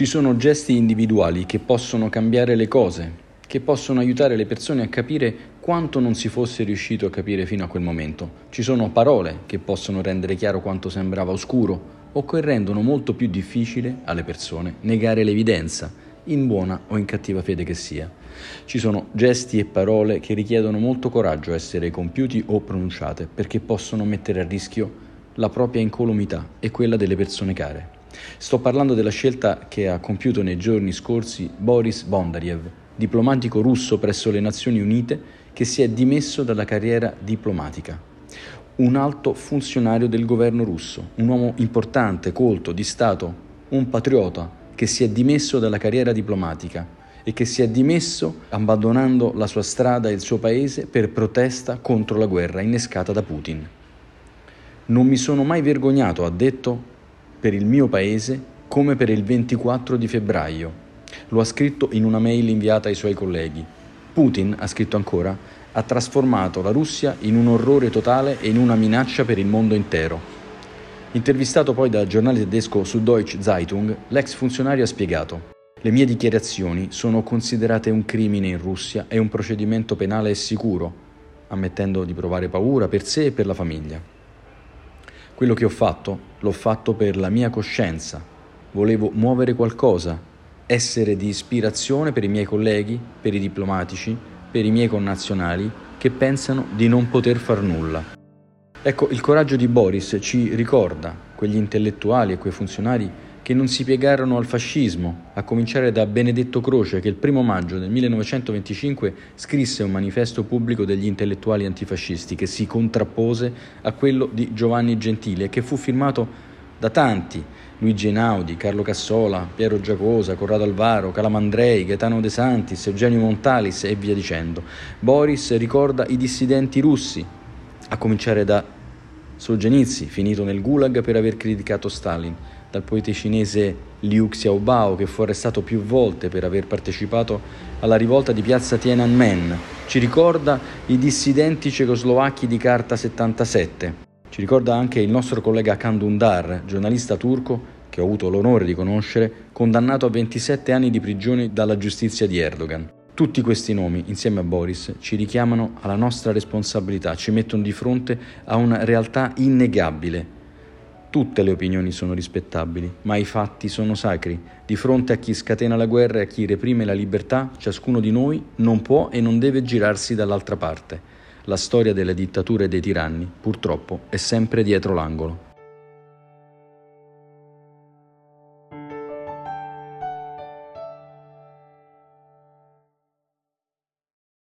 Ci sono gesti individuali che possono cambiare le cose, che possono aiutare le persone a capire quanto non si fosse riuscito a capire fino a quel momento. Ci sono parole che possono rendere chiaro quanto sembrava oscuro o che rendono molto più difficile alle persone negare l'evidenza, in buona o in cattiva fede che sia. Ci sono gesti e parole che richiedono molto coraggio essere compiuti o pronunciate perché possono mettere a rischio la propria incolumità e quella delle persone care. Sto parlando della scelta che ha compiuto nei giorni scorsi Boris Bondariev, diplomatico russo presso le Nazioni Unite che si è dimesso dalla carriera diplomatica. Un alto funzionario del governo russo, un uomo importante, colto, di Stato, un patriota che si è dimesso dalla carriera diplomatica e che si è dimesso abbandonando la sua strada e il suo paese per protesta contro la guerra innescata da Putin. Non mi sono mai vergognato, ha detto, per il mio paese come per il 24 di febbraio. Lo ha scritto in una mail inviata ai suoi colleghi. Putin, ha scritto ancora, ha trasformato la Russia in un orrore totale e in una minaccia per il mondo intero. Intervistato poi dal giornale tedesco Süddeutsche Zeitung, l'ex funzionario ha spiegato le mie dichiarazioni sono considerate un crimine in Russia e un procedimento penale è sicuro, ammettendo di provare paura per sé e per la famiglia. Quello che ho fatto l'ho fatto per la mia coscienza. Volevo muovere qualcosa, essere di ispirazione per i miei colleghi, per i diplomatici, per i miei connazionali che pensano di non poter far nulla. Ecco, il coraggio di Boris ci ricorda quegli intellettuali e quei funzionari che non si piegarono al fascismo, a cominciare da Benedetto Croce che il primo maggio del 1925 scrisse un manifesto pubblico degli intellettuali antifascisti che si contrappose a quello di Giovanni Gentile che fu firmato da tanti, Luigi Einaudi, Carlo Cassola, Piero Giacosa, Corrado Alvaro, Calamandrei, Gaetano De Santis, Eugenio Montalis e via dicendo. Boris ricorda i dissidenti russi, a cominciare da Solzhenitsyn, finito nel Gulag per aver criticato Stalin, dal poeta cinese Liu Xiaobao che fu arrestato più volte per aver partecipato alla rivolta di piazza Tiananmen. Ci ricorda i dissidenti cecoslovacchi di Carta 77. Ci ricorda anche il nostro collega Kandundar, giornalista turco che ho avuto l'onore di conoscere, condannato a 27 anni di prigione dalla giustizia di Erdogan. Tutti questi nomi, insieme a Boris, ci richiamano alla nostra responsabilità, ci mettono di fronte a una realtà innegabile Tutte le opinioni sono rispettabili, ma i fatti sono sacri. Di fronte a chi scatena la guerra e a chi reprime la libertà, ciascuno di noi non può e non deve girarsi dall'altra parte. La storia delle dittature e dei tiranni, purtroppo, è sempre dietro l'angolo.